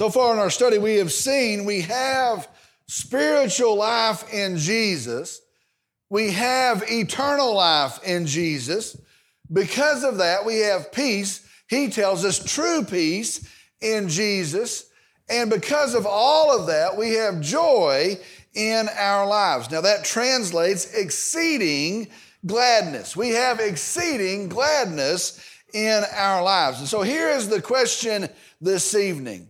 So far in our study, we have seen we have spiritual life in Jesus. We have eternal life in Jesus. Because of that, we have peace. He tells us true peace in Jesus. And because of all of that, we have joy in our lives. Now, that translates exceeding gladness. We have exceeding gladness in our lives. And so here is the question this evening.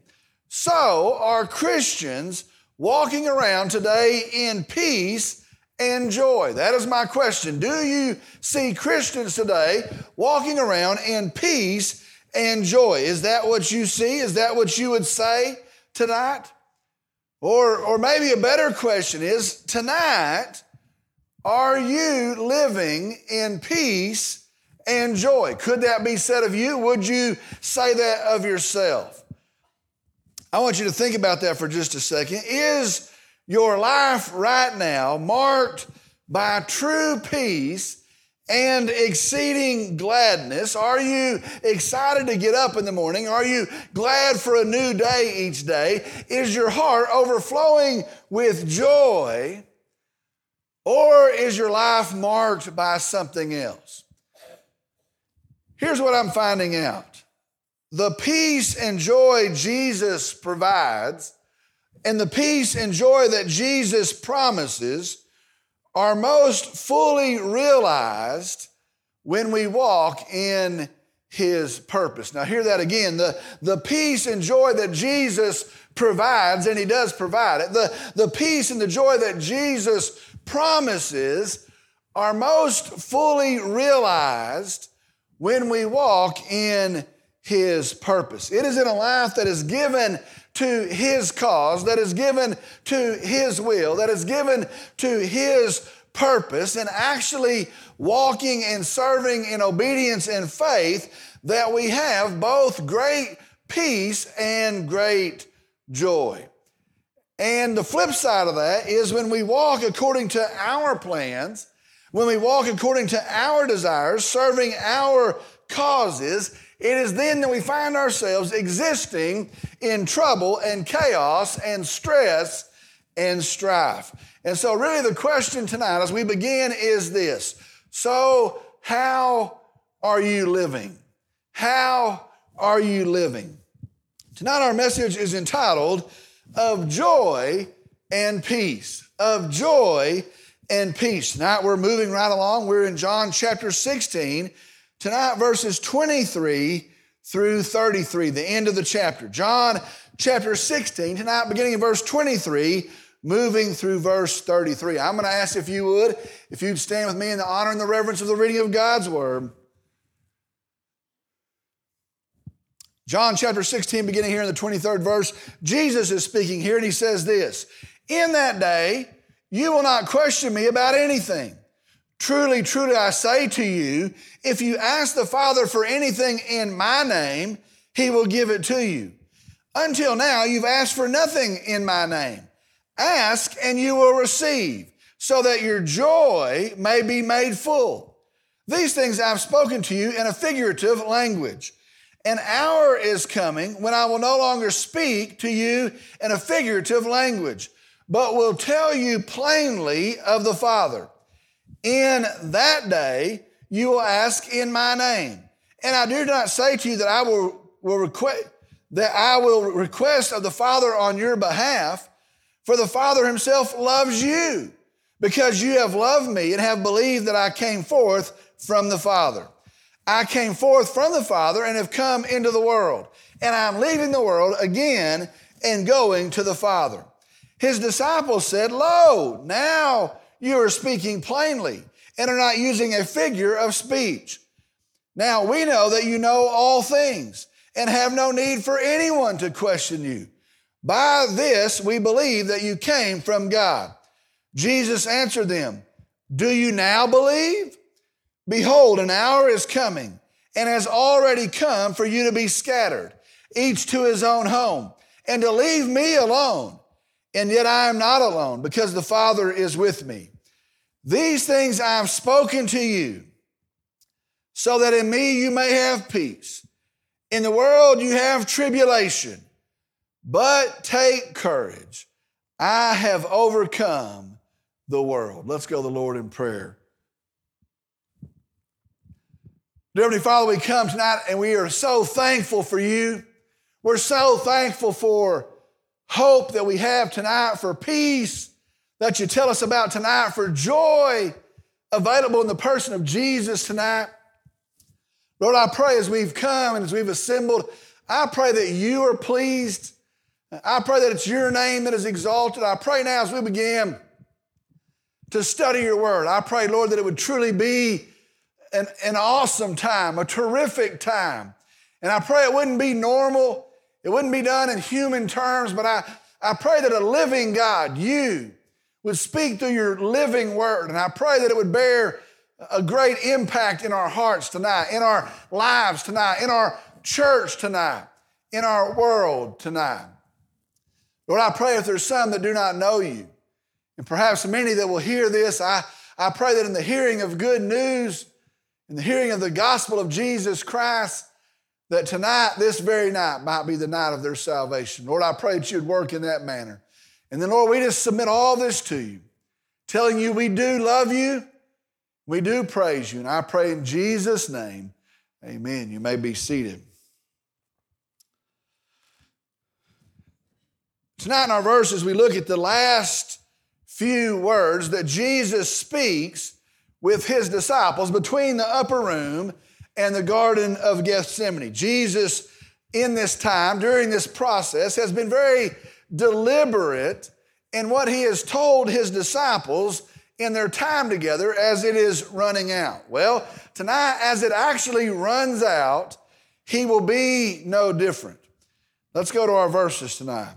So, are Christians walking around today in peace and joy? That is my question. Do you see Christians today walking around in peace and joy? Is that what you see? Is that what you would say tonight? Or, or maybe a better question is tonight, are you living in peace and joy? Could that be said of you? Would you say that of yourself? I want you to think about that for just a second. Is your life right now marked by true peace and exceeding gladness? Are you excited to get up in the morning? Are you glad for a new day each day? Is your heart overflowing with joy? Or is your life marked by something else? Here's what I'm finding out the peace and joy Jesus provides and the peace and joy that Jesus promises are most fully realized when we walk in his purpose. Now, hear that again. The, the peace and joy that Jesus provides, and he does provide it, the, the peace and the joy that Jesus promises are most fully realized when we walk in his purpose. It is in a life that is given to his cause, that is given to his will, that is given to his purpose, and actually walking and serving in obedience and faith that we have both great peace and great joy. And the flip side of that is when we walk according to our plans, when we walk according to our desires, serving our causes, it is then that we find ourselves existing in trouble and chaos and stress and strife. And so, really, the question tonight as we begin is this So, how are you living? How are you living? Tonight, our message is entitled Of Joy and Peace. Of Joy and Peace. Tonight, we're moving right along. We're in John chapter 16. Tonight, verses 23 through 33, the end of the chapter. John chapter 16, tonight, beginning in verse 23, moving through verse 33. I'm going to ask if you would, if you'd stand with me in the honor and the reverence of the reading of God's word. John chapter 16, beginning here in the 23rd verse, Jesus is speaking here and he says this In that day, you will not question me about anything. Truly, truly, I say to you, if you ask the Father for anything in my name, he will give it to you. Until now, you've asked for nothing in my name. Ask and you will receive, so that your joy may be made full. These things I've spoken to you in a figurative language. An hour is coming when I will no longer speak to you in a figurative language, but will tell you plainly of the Father. In that day, you will ask in my name. And I do not say to you that I will, will request that I will request of the Father on your behalf, for the Father himself loves you, because you have loved me and have believed that I came forth from the Father. I came forth from the Father and have come into the world, and I'm leaving the world again and going to the Father. His disciples said, Lo, now you are speaking plainly and are not using a figure of speech. Now we know that you know all things and have no need for anyone to question you. By this we believe that you came from God. Jesus answered them, Do you now believe? Behold, an hour is coming and has already come for you to be scattered, each to his own home, and to leave me alone. And yet I am not alone because the Father is with me. These things I have spoken to you so that in me you may have peace. In the world you have tribulation, But take courage. I have overcome the world. Let's go to the Lord in prayer. Dear Heavenly Father, we come tonight and we are so thankful for you. We're so thankful for hope that we have tonight, for peace that you tell us about tonight, for joy available in the person of Jesus tonight. Lord, I pray as we've come and as we've assembled, I pray that you are pleased. I pray that it's your name that is exalted. I pray now as we begin to study your word, I pray, Lord, that it would truly be an, an awesome time, a terrific time. And I pray it wouldn't be normal, it wouldn't be done in human terms, but I, I pray that a living God, you, would speak through your living word. And I pray that it would bear a great impact in our hearts tonight, in our lives tonight, in our church tonight, in our world tonight. Lord, I pray if there's some that do not know you, and perhaps many that will hear this, I, I pray that in the hearing of good news, in the hearing of the gospel of Jesus Christ, that tonight, this very night, might be the night of their salvation. Lord, I pray that you'd work in that manner. And then, Lord, we just submit all this to you, telling you we do love you, we do praise you. And I pray in Jesus' name, amen. You may be seated. Tonight in our verses, we look at the last few words that Jesus speaks with his disciples between the upper room and the Garden of Gethsemane. Jesus, in this time, during this process, has been very deliberate in what he has told his disciples in their time together as it is running out. Well, tonight, as it actually runs out, he will be no different. Let's go to our verses tonight.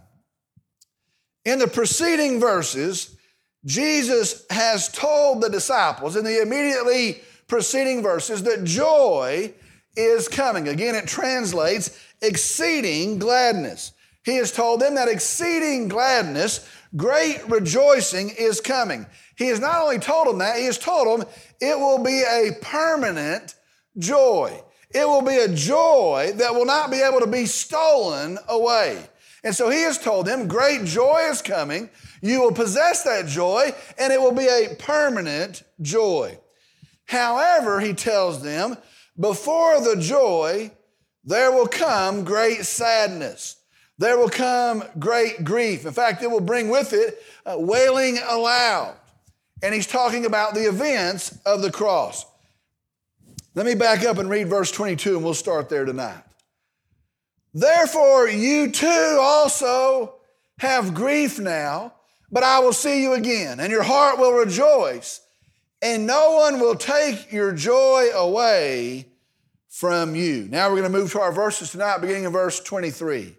In the preceding verses, Jesus has told the disciples in the immediately preceding verses that joy is coming. Again, it translates exceeding gladness. He has told them that exceeding gladness, great rejoicing is coming. He has not only told them that, he has told them it will be a permanent joy. It will be a joy that will not be able to be stolen away. And so he has told them, great joy is coming. You will possess that joy, and it will be a permanent joy. However, he tells them, before the joy, there will come great sadness there will come great grief. In fact, it will bring with it uh, wailing aloud. And he's talking about the events of the cross. Let me back up and read verse 22, and we'll start there tonight. Therefore, you too also have grief now, but I will see you again, and your heart will rejoice, and no one will take your joy away from you. Now we're going to move to our verses tonight, beginning in verse 23.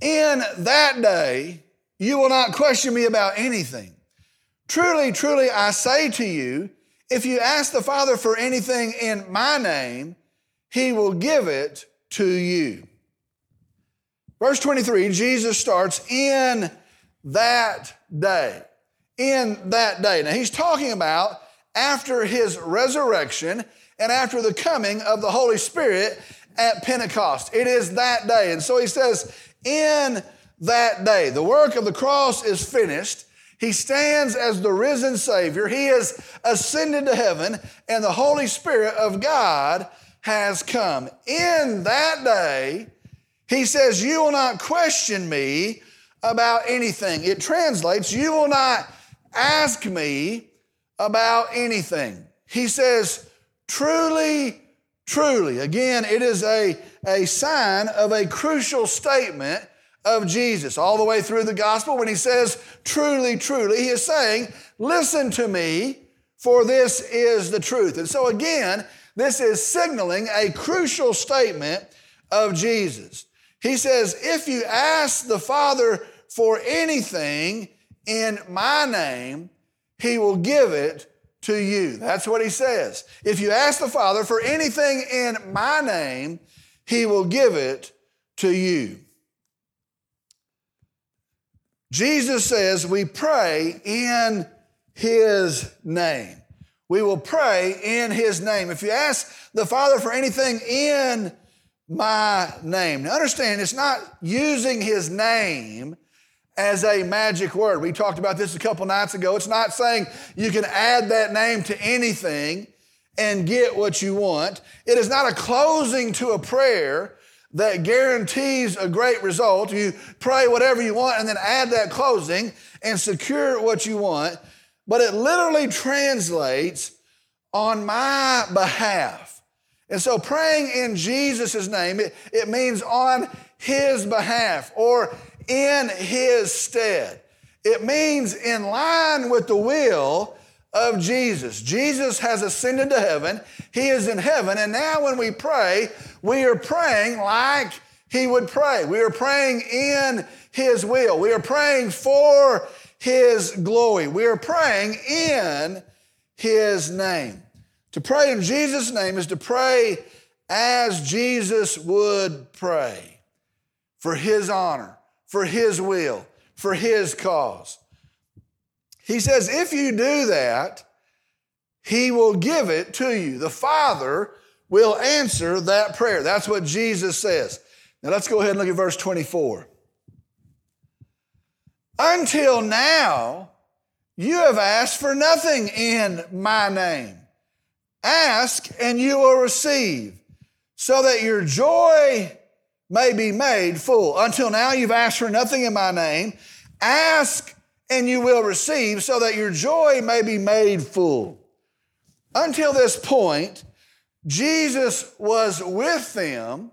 In that day, you will not question me about anything. Truly, truly, I say to you, if you ask the Father for anything in my name, he will give it to you. Verse 23, Jesus starts in that day. In that day. Now, he's talking about after his resurrection and after the coming of the Holy Spirit at Pentecost. It is that day. And so he says, in that day. The work of the cross is finished. He stands as the risen Savior. He has ascended to heaven, and the Holy Spirit of God has come. In that day, he says, You will not question me about anything. It translates, You will not ask me about anything. He says, Truly, truly. Again, it is a a sign of a crucial statement of Jesus. All the way through the gospel, when he says, truly, truly, he is saying, listen to me, for this is the truth. And so, again, this is signaling a crucial statement of Jesus. He says, if you ask the Father for anything in my name, he will give it to you. That's what he says. If you ask the Father for anything in my name, he will give it to you. Jesus says we pray in his name. We will pray in his name. If you ask the Father for anything in my name. Now understand, it's not using his name as a magic word. We talked about this a couple nights ago. It's not saying you can add that name to anything and get what you want. It is not a closing to a prayer that guarantees a great result. You pray whatever you want and then add that closing and secure what you want. But it literally translates on my behalf. And so praying in Jesus' name, it, it means on his behalf or in his stead. It means in line with the will of Jesus. Jesus has ascended to heaven. He is in heaven. And now when we pray, we are praying like he would pray. We are praying in his will. We are praying for his glory. We are praying in his name. To pray in Jesus' name is to pray as Jesus would pray for his honor, for his will, for his cause. He says, if you do that, he will give it to you. The Father will answer that prayer. That's what Jesus says. Now let's go ahead and look at verse 24. Until now, you have asked for nothing in my name. Ask and you will receive, so that your joy may be made full. Until now, you've asked for nothing in my name. Ask and you will receive, so that your joy may be made full. Until this point, Jesus was with them,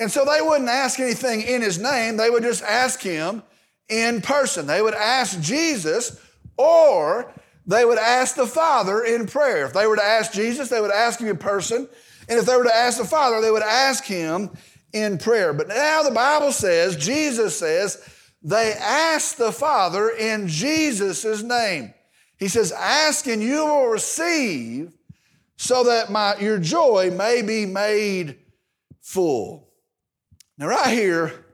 and so they wouldn't ask anything in his name, they would just ask him in person. They would ask Jesus, or they would ask the Father in prayer. If they were to ask Jesus, they would ask him in person. And if they were to ask the Father, they would ask him in prayer. But now the Bible says, Jesus says, they asked the Father in Jesus' name. He says, Ask and you will receive so that my, your joy may be made full. Now, right here,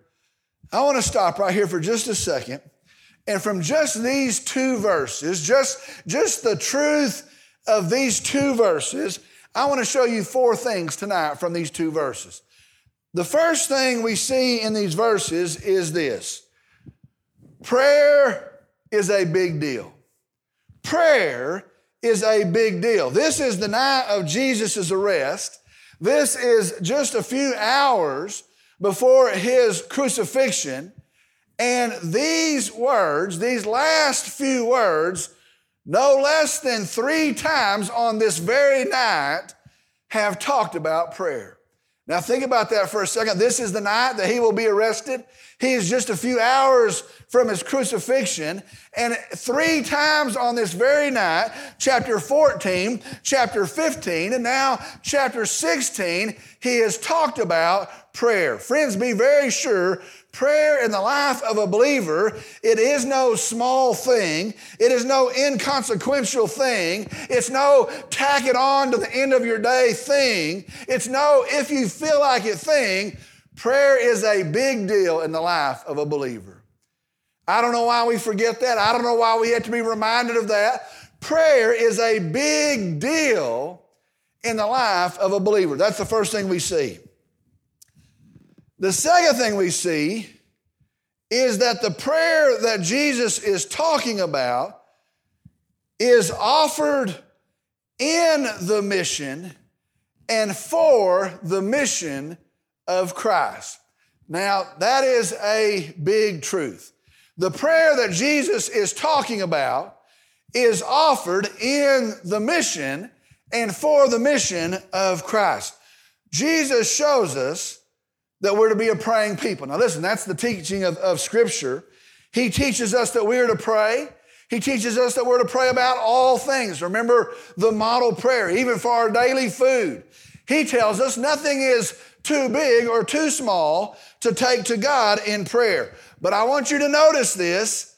I want to stop right here for just a second. And from just these two verses, just, just the truth of these two verses, I want to show you four things tonight from these two verses. The first thing we see in these verses is this Prayer is a big deal. Prayer is a big deal. This is the night of Jesus' arrest. This is just a few hours before his crucifixion. And these words, these last few words, no less than three times on this very night, have talked about prayer. Now, think about that for a second. This is the night that he will be arrested. He is just a few hours from his crucifixion. And three times on this very night, chapter 14, chapter 15, and now chapter 16, he has talked about prayer. Friends, be very sure prayer in the life of a believer, it is no small thing. It is no inconsequential thing. It's no tack it on to the end of your day thing. It's no if you feel like it thing. Prayer is a big deal in the life of a believer. I don't know why we forget that. I don't know why we have to be reminded of that. Prayer is a big deal in the life of a believer. That's the first thing we see. The second thing we see is that the prayer that Jesus is talking about is offered in the mission and for the mission of Christ. Now, that is a big truth. The prayer that Jesus is talking about is offered in the mission and for the mission of Christ. Jesus shows us that we're to be a praying people. Now, listen, that's the teaching of, of Scripture. He teaches us that we're to pray. He teaches us that we're to pray about all things. Remember the model prayer, even for our daily food. He tells us nothing is too big or too small to take to God in prayer. But I want you to notice this.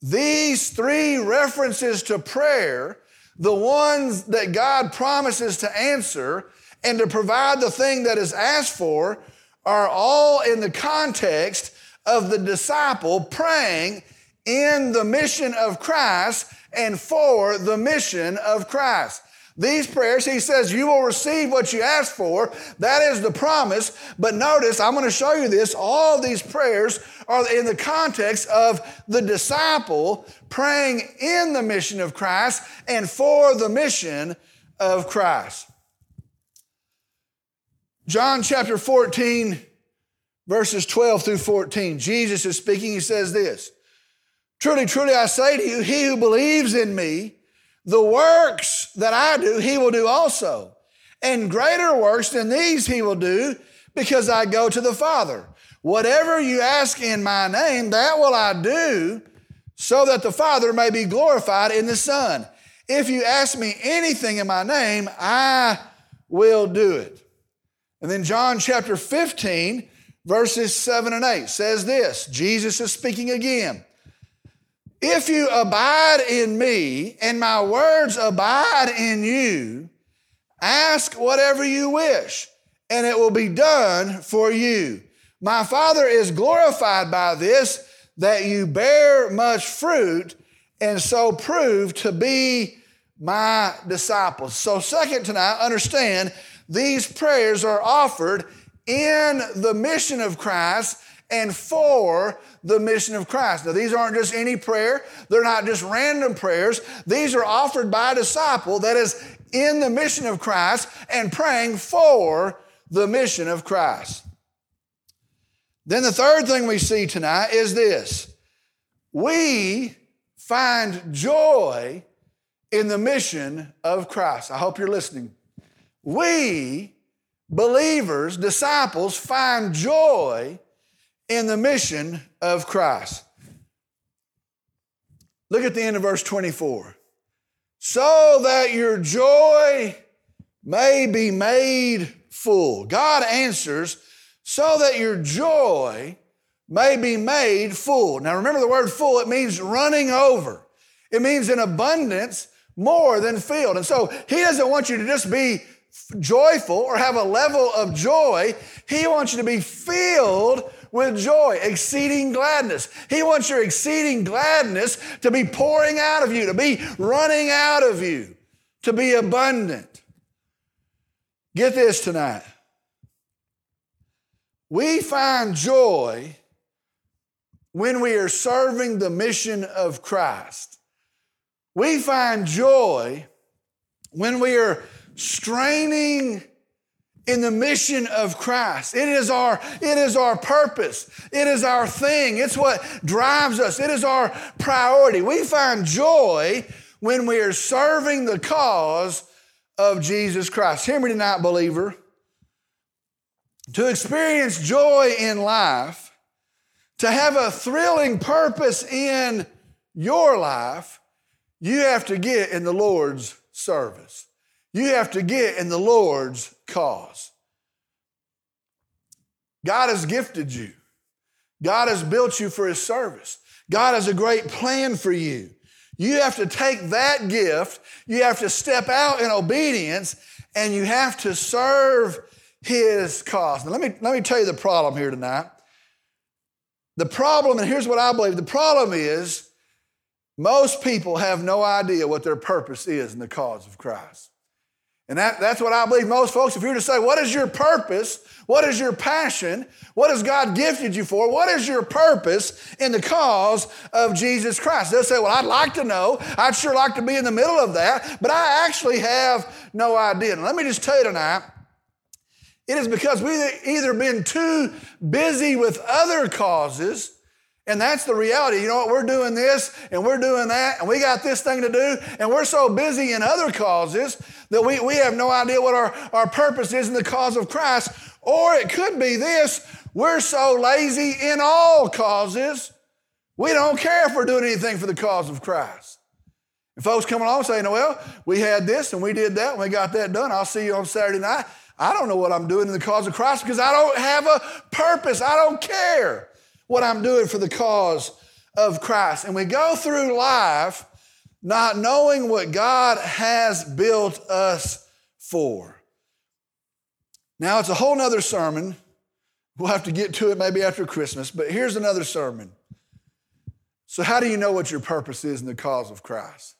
These three references to prayer, the ones that God promises to answer and to provide the thing that is asked for, are all in the context of the disciple praying in the mission of Christ and for the mission of Christ. These prayers, he says, you will receive what you ask for. That is the promise. But notice, I'm going to show you this. All these prayers are in the context of the disciple praying in the mission of Christ and for the mission of Christ. John chapter 14, verses 12 through 14. Jesus is speaking. He says this Truly, truly, I say to you, he who believes in me, the works that I do, he will do also. And greater works than these he will do because I go to the Father. Whatever you ask in my name, that will I do so that the Father may be glorified in the Son. If you ask me anything in my name, I will do it. And then John chapter 15, verses 7 and 8 says this Jesus is speaking again. If you abide in me and my words abide in you, ask whatever you wish, and it will be done for you. My Father is glorified by this, that you bear much fruit and so prove to be my disciples. So, second tonight, understand these prayers are offered in the mission of Christ and for the mission of Christ. Now, these aren't just any prayer, they're not just random prayers. These are offered by a disciple that is in the mission of Christ and praying for the mission of Christ. Then the third thing we see tonight is this we find joy in the mission of Christ. I hope you're listening. We, believers, disciples, find joy in the mission of Christ. Look at the end of verse 24. So that your joy may be made full. God answers, so that your joy may be made full. Now remember the word full, it means running over. It means in abundance more than filled. And so he doesn't want you to just be joyful or have a level of joy. He wants you to be filled with joy, exceeding gladness. He wants your exceeding gladness to be pouring out of you, to be running out of you, to be abundant. Get this tonight. We find joy when we are serving the mission of Christ. We find joy when we are straining in the mission of Christ. It is our, it is our purpose. It is our thing. It's what drives us. It is our priority. We find joy when we are serving the cause of Jesus Christ. Hear me tonight, believer. To experience joy in life, to have a thrilling purpose in your life, you have to get in the Lord's service. You have to get in the Lord's cause. God has gifted you. God has built you for His service. God has a great plan for you. You have to take that gift, you have to step out in obedience, and you have to serve His cause. Now, let me, let me tell you the problem here tonight. The problem, and here's what I believe the problem is most people have no idea what their purpose is in the cause of Christ. And that, that's what I believe most folks, if you were to say, What is your purpose? What is your passion? What has God gifted you for? What is your purpose in the cause of Jesus Christ? They'll say, Well, I'd like to know. I'd sure like to be in the middle of that, but I actually have no idea. And let me just tell you tonight, it is because we've either been too busy with other causes and that's the reality. You know what? We're doing this and we're doing that and we got this thing to do and we're so busy in other causes that we, we have no idea what our, our purpose is in the cause of Christ. Or it could be this we're so lazy in all causes, we don't care if we're doing anything for the cause of Christ. And folks come along saying, well, we had this and we did that and we got that done. I'll see you on Saturday night. I don't know what I'm doing in the cause of Christ because I don't have a purpose. I don't care what I'm doing for the cause of Christ. And we go through life not knowing what God has built us for. Now, it's a whole nother sermon. We'll have to get to it maybe after Christmas, but here's another sermon. So, how do you know what your purpose is in the cause of Christ?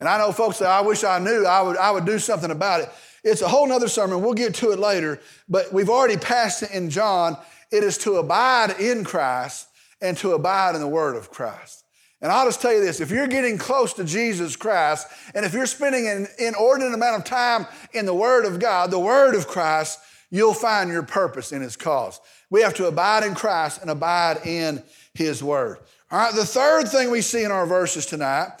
And I know folks say, I wish I knew, I would, I would do something about it. It's a whole nother sermon. We'll get to it later, but we've already passed it in John. It is to abide in Christ and to abide in the word of Christ. And I'll just tell you this if you're getting close to Jesus Christ, and if you're spending an inordinate amount of time in the Word of God, the Word of Christ, you'll find your purpose in His cause. We have to abide in Christ and abide in His Word. All right, the third thing we see in our verses tonight,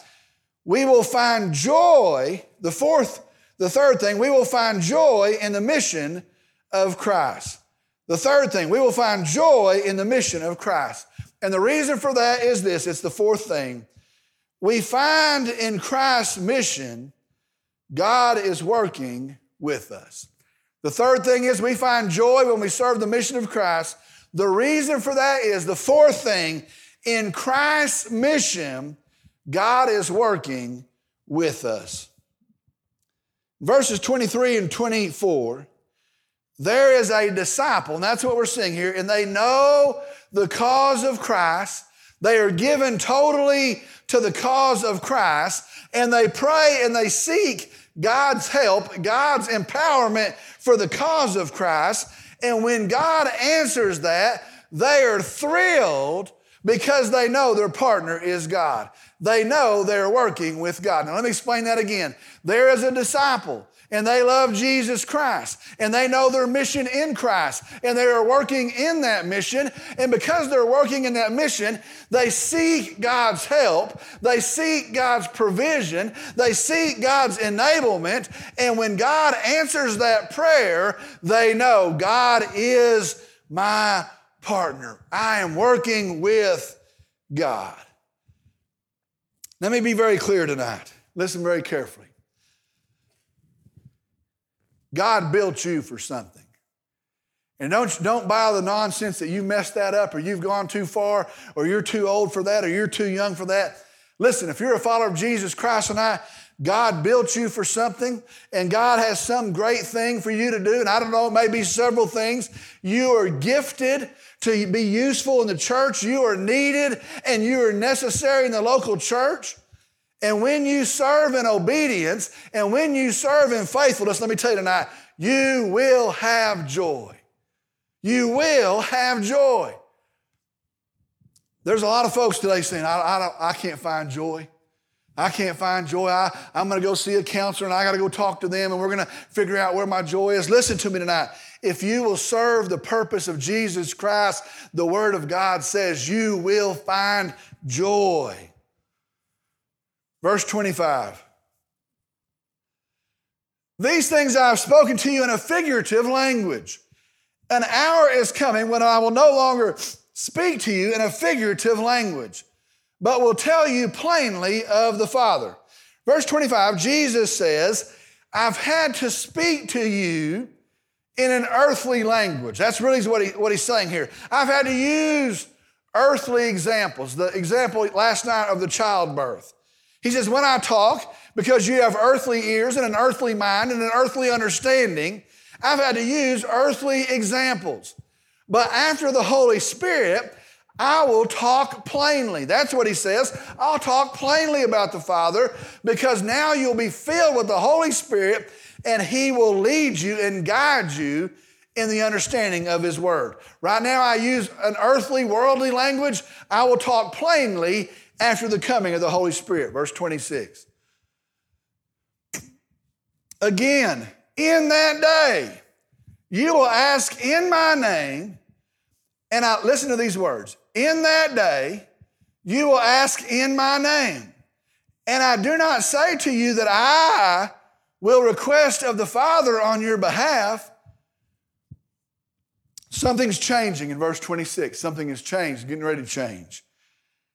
we will find joy. The fourth, the third thing, we will find joy in the mission of Christ. The third thing, we will find joy in the mission of Christ. And the reason for that is this it's the fourth thing. We find in Christ's mission, God is working with us. The third thing is we find joy when we serve the mission of Christ. The reason for that is the fourth thing in Christ's mission, God is working with us. Verses 23 and 24, there is a disciple, and that's what we're seeing here, and they know the cause of Christ. They are given totally to the cause of Christ and they pray and they seek God's help, God's empowerment for the cause of Christ. And when God answers that, they are thrilled because they know their partner is God. They know they're working with God. Now, let me explain that again. There is a disciple and they love Jesus Christ and they know their mission in Christ and they are working in that mission. And because they're working in that mission, they seek God's help, they seek God's provision, they seek God's enablement. And when God answers that prayer, they know God is my partner. I am working with God. Let me be very clear tonight. Listen very carefully. God built you for something. And don't, don't buy the nonsense that you messed that up or you've gone too far or you're too old for that or you're too young for that. Listen, if you're a follower of Jesus Christ and I, God built you for something and God has some great thing for you to do. And I don't know, it may be several things. You are gifted to be useful in the church. You are needed and you are necessary in the local church. And when you serve in obedience and when you serve in faithfulness, let me tell you tonight, you will have joy. You will have joy. There's a lot of folks today saying, I, I, I can't find joy. I can't find joy. I, I'm going to go see a counselor and I got to go talk to them and we're going to figure out where my joy is. Listen to me tonight. If you will serve the purpose of Jesus Christ, the Word of God says you will find joy. Verse 25. These things I have spoken to you in a figurative language. An hour is coming when I will no longer speak to you in a figurative language, but will tell you plainly of the Father. Verse 25, Jesus says, I've had to speak to you in an earthly language. That's really what, he, what he's saying here. I've had to use earthly examples. The example last night of the childbirth. He says, When I talk, because you have earthly ears and an earthly mind and an earthly understanding, I've had to use earthly examples. But after the Holy Spirit, I will talk plainly. That's what he says. I'll talk plainly about the Father because now you'll be filled with the Holy Spirit and he will lead you and guide you in the understanding of his word. Right now, I use an earthly, worldly language. I will talk plainly after the coming of the Holy Spirit. Verse 26. Again, in that day, you will ask in my name, and I listen to these words. In that day, you will ask in my name. And I do not say to you that I will request of the Father on your behalf. Something's changing in verse 26. Something has changed, getting ready to change.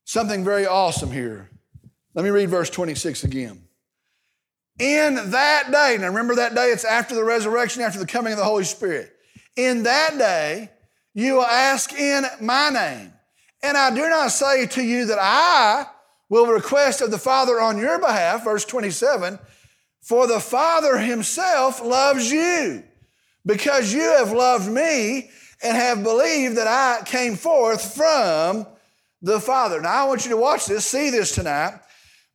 Something very awesome here. Let me read verse 26 again. In that day, now remember that day, it's after the resurrection, after the coming of the Holy Spirit. In that day, you will ask in my name. And I do not say to you that I will request of the Father on your behalf, verse 27, for the Father himself loves you because you have loved me and have believed that I came forth from the Father. Now, I want you to watch this, see this tonight.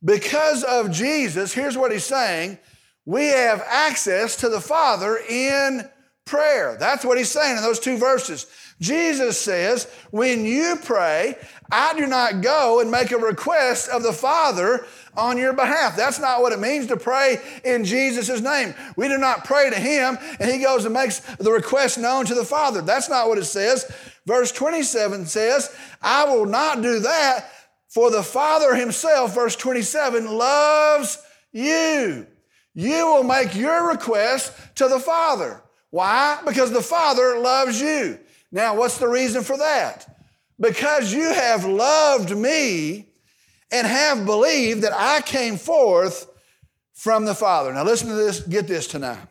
Because of Jesus, here's what he's saying we have access to the Father in prayer. That's what he's saying in those two verses. Jesus says, When you pray, I do not go and make a request of the Father on your behalf. That's not what it means to pray in Jesus' name. We do not pray to Him and He goes and makes the request known to the Father. That's not what it says. Verse 27 says, I will not do that, for the Father Himself, verse 27, loves you. You will make your request to the Father. Why? Because the Father loves you. Now, what's the reason for that? Because you have loved me and have believed that I came forth from the Father. Now, listen to this, get this tonight.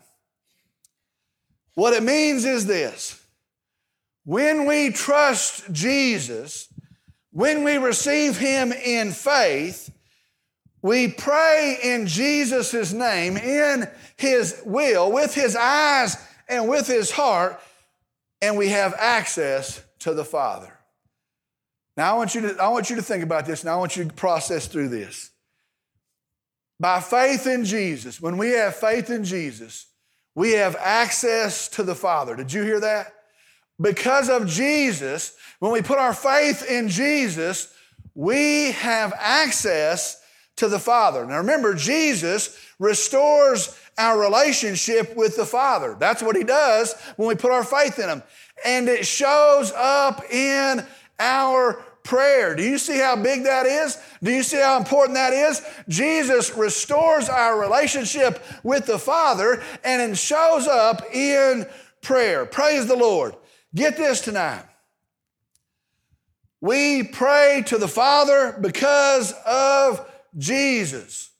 What it means is this when we trust Jesus, when we receive Him in faith, we pray in Jesus' name, in His will, with His eyes and with His heart, and we have access to the Father. Now, I want, you to, I want you to think about this, and I want you to process through this. By faith in Jesus, when we have faith in Jesus, we have access to the Father. Did you hear that? Because of Jesus, when we put our faith in Jesus, we have access to the Father. Now remember, Jesus restores our relationship with the Father. That's what He does when we put our faith in Him. And it shows up in our prayer. Do you see how big that is? Do you see how important that is? Jesus restores our relationship with the Father and it shows up in prayer. Praise the Lord. Get this tonight. We pray to the Father because of Jesus.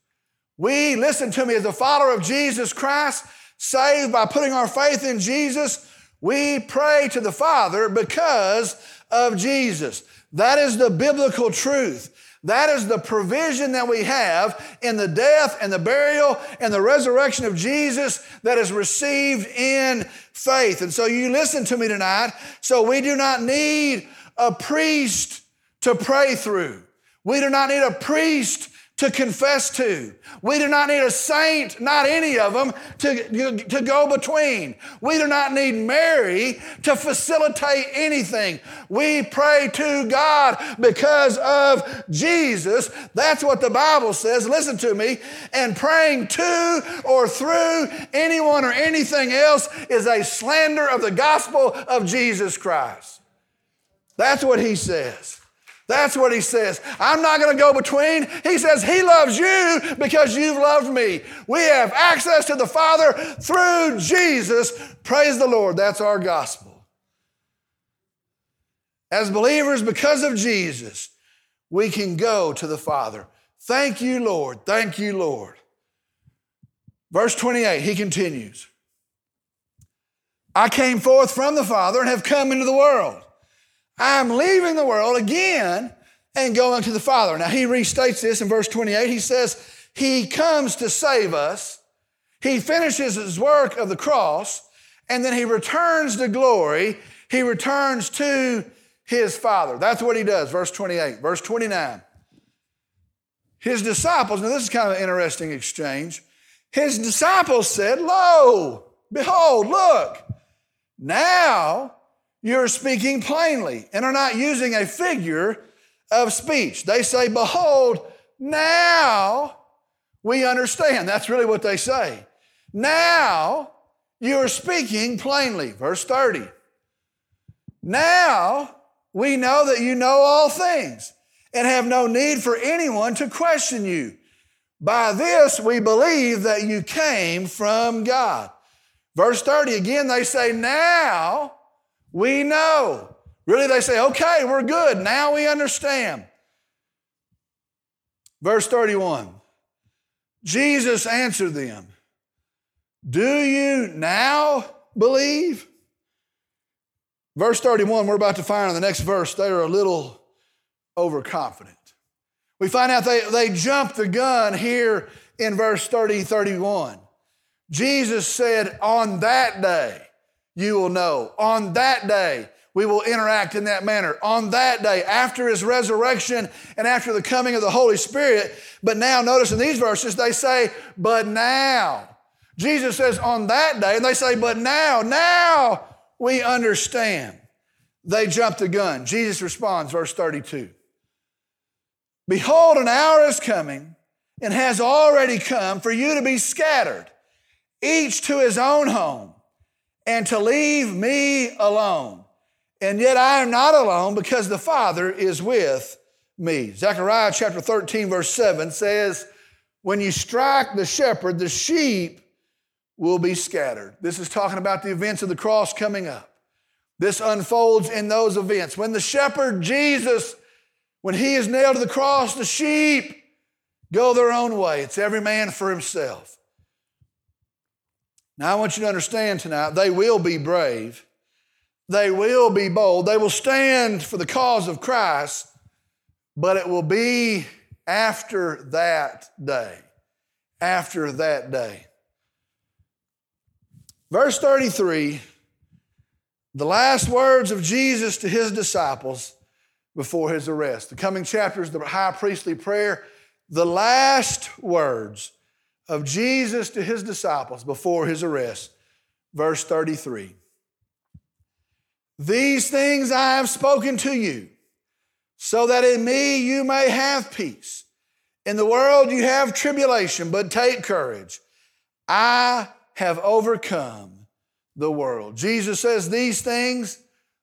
We, listen to me, as a follower of Jesus Christ, saved by putting our faith in Jesus, we pray to the Father because of Jesus. That is the biblical truth. That is the provision that we have in the death and the burial and the resurrection of Jesus that is received in faith. And so you listen to me tonight. So we do not need a priest to pray through. We do not need a priest to confess to. We do not need a saint, not any of them, to, to go between. We do not need Mary to facilitate anything. We pray to God because of Jesus. That's what the Bible says. Listen to me. And praying to or through anyone or anything else is a slander of the gospel of Jesus Christ. That's what he says. That's what he says. I'm not going to go between. He says he loves you because you've loved me. We have access to the Father through Jesus. Praise the Lord. That's our gospel. As believers, because of Jesus, we can go to the Father. Thank you, Lord. Thank you, Lord. Verse 28, he continues I came forth from the Father and have come into the world. I'm leaving the world again and going to the Father. Now, he restates this in verse 28. He says, He comes to save us. He finishes his work of the cross, and then he returns to glory. He returns to his Father. That's what he does. Verse 28. Verse 29. His disciples, now this is kind of an interesting exchange. His disciples said, Lo, behold, look, now you're speaking plainly and are not using a figure of speech. They say, Behold, now we understand. That's really what they say. Now you are speaking plainly. Verse 30. Now we know that you know all things and have no need for anyone to question you. By this we believe that you came from God. Verse 30 again, they say, Now we know. Really, they say, okay, we're good. Now we understand. Verse 31 Jesus answered them, Do you now believe? Verse 31, we're about to find in the next verse, they are a little overconfident. We find out they, they jumped the gun here in verse 30, 31. Jesus said, On that day, you will know. On that day, we will interact in that manner. On that day, after his resurrection and after the coming of the Holy Spirit. But now, notice in these verses, they say, but now. Jesus says, on that day, and they say, but now, now we understand. They jump the gun. Jesus responds, verse 32. Behold, an hour is coming and has already come for you to be scattered, each to his own home, and to leave me alone. And yet I am not alone because the Father is with me. Zechariah chapter 13, verse 7 says, When you strike the shepherd, the sheep will be scattered. This is talking about the events of the cross coming up. This unfolds in those events. When the shepherd, Jesus, when he is nailed to the cross, the sheep go their own way. It's every man for himself. Now, I want you to understand tonight, they will be brave. They will be bold. They will stand for the cause of Christ, but it will be after that day. After that day. Verse 33, the last words of Jesus to his disciples before his arrest. The coming chapters, the high priestly prayer, the last words of Jesus to his disciples before his arrest. Verse 33. These things I have spoken to you, so that in me you may have peace. In the world you have tribulation, but take courage. I have overcome the world. Jesus says, These things,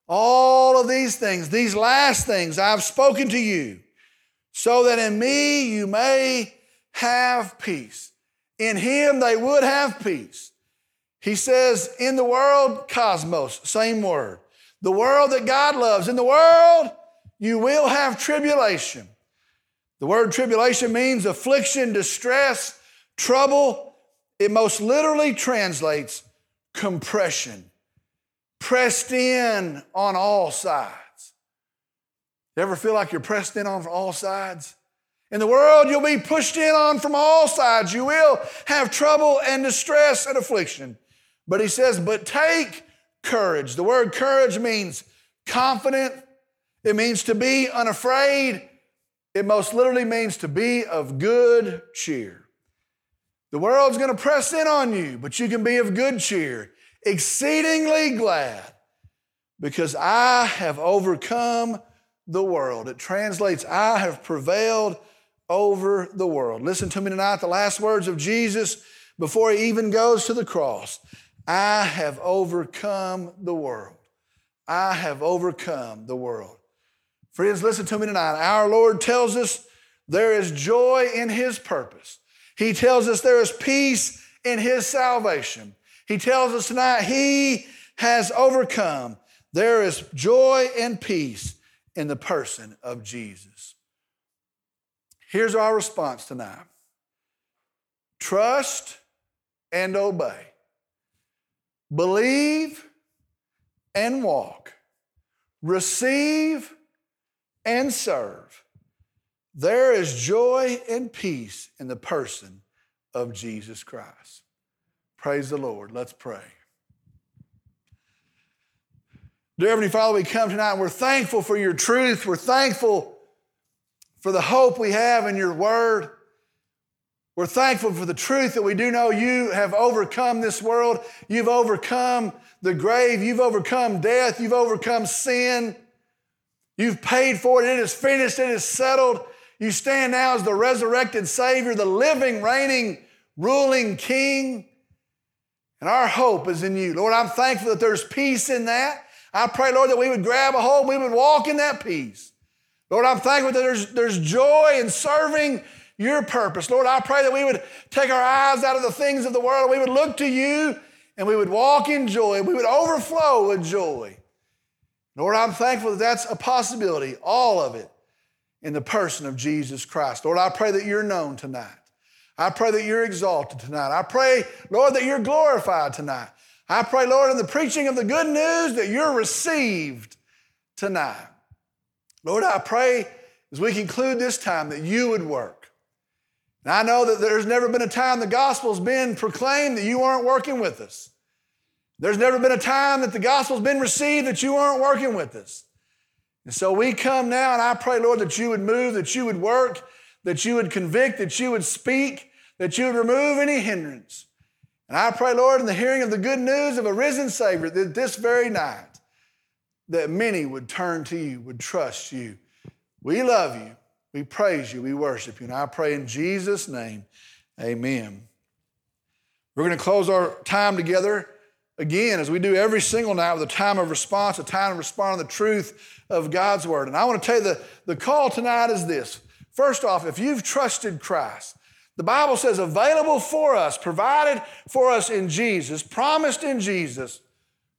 all of these things, these last things I've spoken to you, so that in me you may have peace. In him they would have peace. He says, in the world, cosmos, same word. The world that God loves. In the world, you will have tribulation. The word tribulation means affliction, distress, trouble. It most literally translates compression, pressed in on all sides. You ever feel like you're pressed in on all sides? In the world, you'll be pushed in on from all sides. You will have trouble and distress and affliction. But he says, but take courage. The word courage means confident, it means to be unafraid. It most literally means to be of good cheer. The world's to press in on you, but you can be of good cheer, exceedingly glad, because I have overcome the world. It translates, I have prevailed over the world. Listen to me tonight, the last words of Jesus before he even goes to the cross. I have overcome the world. I have overcome the world. Friends, listen to me tonight. Our Lord tells us there is joy in his purpose. He tells us there is peace in his salvation. He tells us tonight he has overcome. There is joy and peace in the person of Jesus. Here's our response tonight trust and obey, believe and walk, receive and serve. There is joy and peace in the person of Jesus Christ. Praise the Lord. Let's pray. Dear Heavenly Father, we come tonight and we're thankful for your truth. We're thankful for the hope we have in your word. We're thankful for the truth that we do know you have overcome this world. You've overcome the grave. You've overcome death. You've overcome sin. You've paid for it. It is finished. It is settled. You stand now as the resurrected Savior, the living, reigning, ruling King. And our hope is in you. Lord, I'm thankful that there's peace in that. I pray, Lord, that we would grab a hold, we would walk in that peace. Lord, I'm thankful that there's, there's joy in serving your purpose. Lord, I pray that we would take our eyes out of the things of the world. We would look to you and we would walk in joy. We would overflow with joy. Lord, I'm thankful that that's a possibility, all of it, in the person of Jesus Christ. Lord, I pray that you're known tonight. I pray that you're exalted tonight. I pray, Lord, that you're glorified tonight. I pray, Lord, in the preaching of the good news that you're received tonight. Lord, I pray as we conclude this time that you would work. And I know that there's never been a time the gospel's been proclaimed that you aren't working with us. There's never been a time that the gospel's been received that you aren't working with us. And so we come now, and I pray, Lord, that you would move, that you would work, that you would convict, that you would speak, that you would remove any hindrance. And I pray, Lord, in the hearing of the good news of a risen Savior, that this very night, that many would turn to you, would trust you. We love you. We praise you. We worship you. And I pray in Jesus' name, amen. We're going to close our time together again, as we do every single night, with a time of response, a time to respond to the truth of God's word. And I want to tell you the, the call tonight is this. First off, if you've trusted Christ, the Bible says available for us, provided for us in Jesus, promised in Jesus,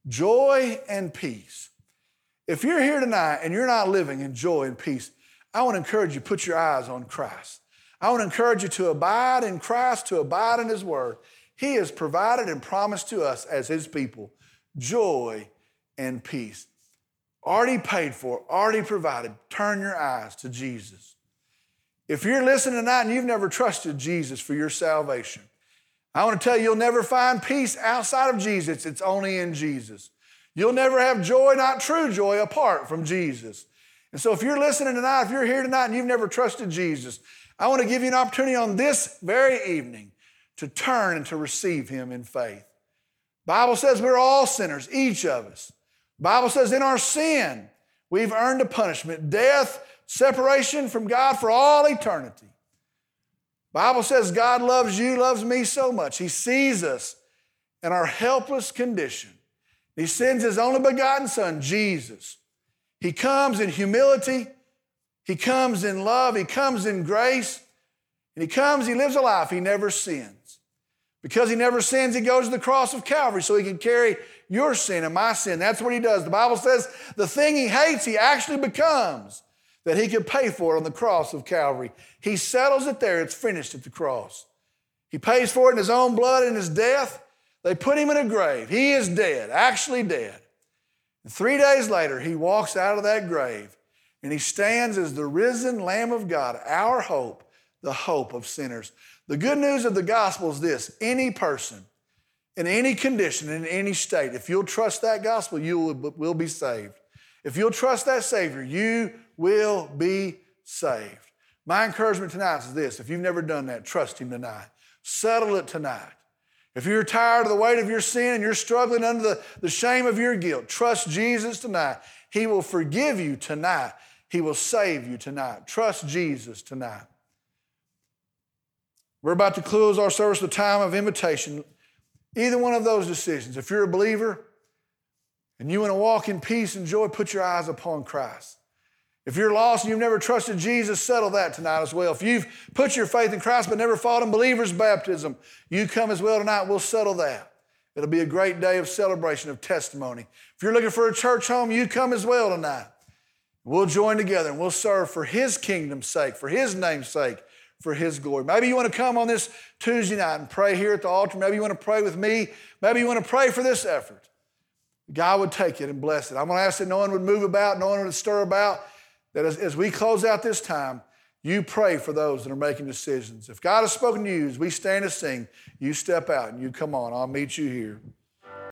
joy and peace. If you're here tonight and you're not living in joy and peace, I want to encourage you put your eyes on Christ. I want to encourage you to abide in Christ, to abide in His Word. He has provided and promised to us as His people joy and peace. Already paid for, already provided. Turn your eyes to Jesus. If you're listening tonight and you've never trusted Jesus for your salvation, I want to tell you, you'll never find peace outside of Jesus. It's only in Jesus. You'll never have joy, not true joy, apart from Jesus. And so if you're listening tonight, if you're here tonight and you've never trusted Jesus, I want to give you an opportunity on this very evening to turn and to receive him in faith. Bible says we're all sinners, each of us. Bible says in our sin, we've earned a punishment, death, separation from God for all eternity. Bible says God loves you, loves me so much. He sees us in our helpless condition. He sends his only begotten son, Jesus. He comes in humility. He comes in love. He comes in grace. And he comes, he lives a life he never sins. Because he never sins, he goes to the cross of Calvary so he can carry your sin and my sin. That's what he does. The Bible says the thing he hates, he actually becomes that he could pay for it on the cross of Calvary. He settles it there. It's finished at the cross. He pays for it in his own blood in his death. They put him in a grave. He is dead, actually dead. Three days later, he walks out of that grave and he stands as the risen Lamb of God, our hope, the hope of sinners. The good news of the gospel is this any person, in any condition, in any state, if you'll trust that gospel, you will be saved. If you'll trust that Savior, you will be saved. My encouragement tonight is this if you've never done that, trust Him tonight. Settle it tonight. If you're tired of the weight of your sin and you're struggling under the, the shame of your guilt, trust Jesus tonight. He will forgive you tonight. He will save you tonight. Trust Jesus tonight. We're about to close our service with a time of invitation. Either one of those decisions, if you're a believer and you want to walk in peace and joy, put your eyes upon Christ. If you're lost and you've never trusted Jesus, settle that tonight as well. If you've put your faith in Christ but never fought in believer's baptism, you come as well tonight. We'll settle that. It'll be a great day of celebration, of testimony. If you're looking for a church home, you come as well tonight. We'll join together and we'll serve for His kingdom's sake, for His name's sake, for His glory. Maybe you want to come on this Tuesday night and pray here at the altar. Maybe you want to pray with me. Maybe you want to pray for this effort. God would take it and bless it. I'm going to ask that no one would move about, no one would stir about that as, as we close out this time, you pray for those that are making decisions. If God has spoken to you as we stand and sing, you step out and you come on. I'll meet you here.